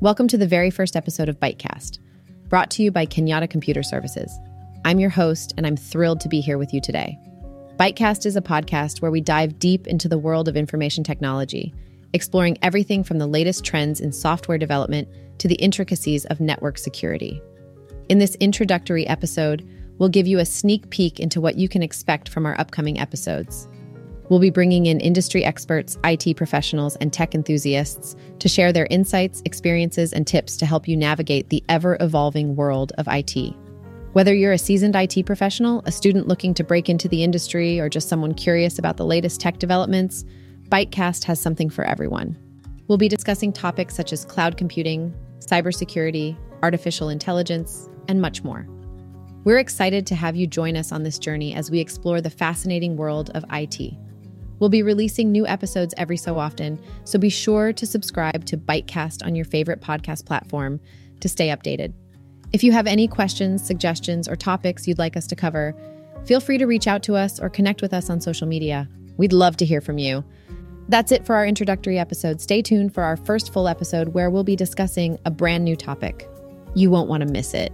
Welcome to the very first episode of Bytecast, brought to you by Kenyatta Computer Services. I'm your host, and I'm thrilled to be here with you today. Bytecast is a podcast where we dive deep into the world of information technology, exploring everything from the latest trends in software development to the intricacies of network security. In this introductory episode, we'll give you a sneak peek into what you can expect from our upcoming episodes. We'll be bringing in industry experts, IT professionals, and tech enthusiasts to share their insights, experiences, and tips to help you navigate the ever evolving world of IT. Whether you're a seasoned IT professional, a student looking to break into the industry, or just someone curious about the latest tech developments, Bytecast has something for everyone. We'll be discussing topics such as cloud computing, cybersecurity, artificial intelligence, and much more. We're excited to have you join us on this journey as we explore the fascinating world of IT. We'll be releasing new episodes every so often, so be sure to subscribe to Bytecast on your favorite podcast platform to stay updated. If you have any questions, suggestions, or topics you'd like us to cover, feel free to reach out to us or connect with us on social media. We'd love to hear from you. That's it for our introductory episode. Stay tuned for our first full episode where we'll be discussing a brand new topic. You won't want to miss it.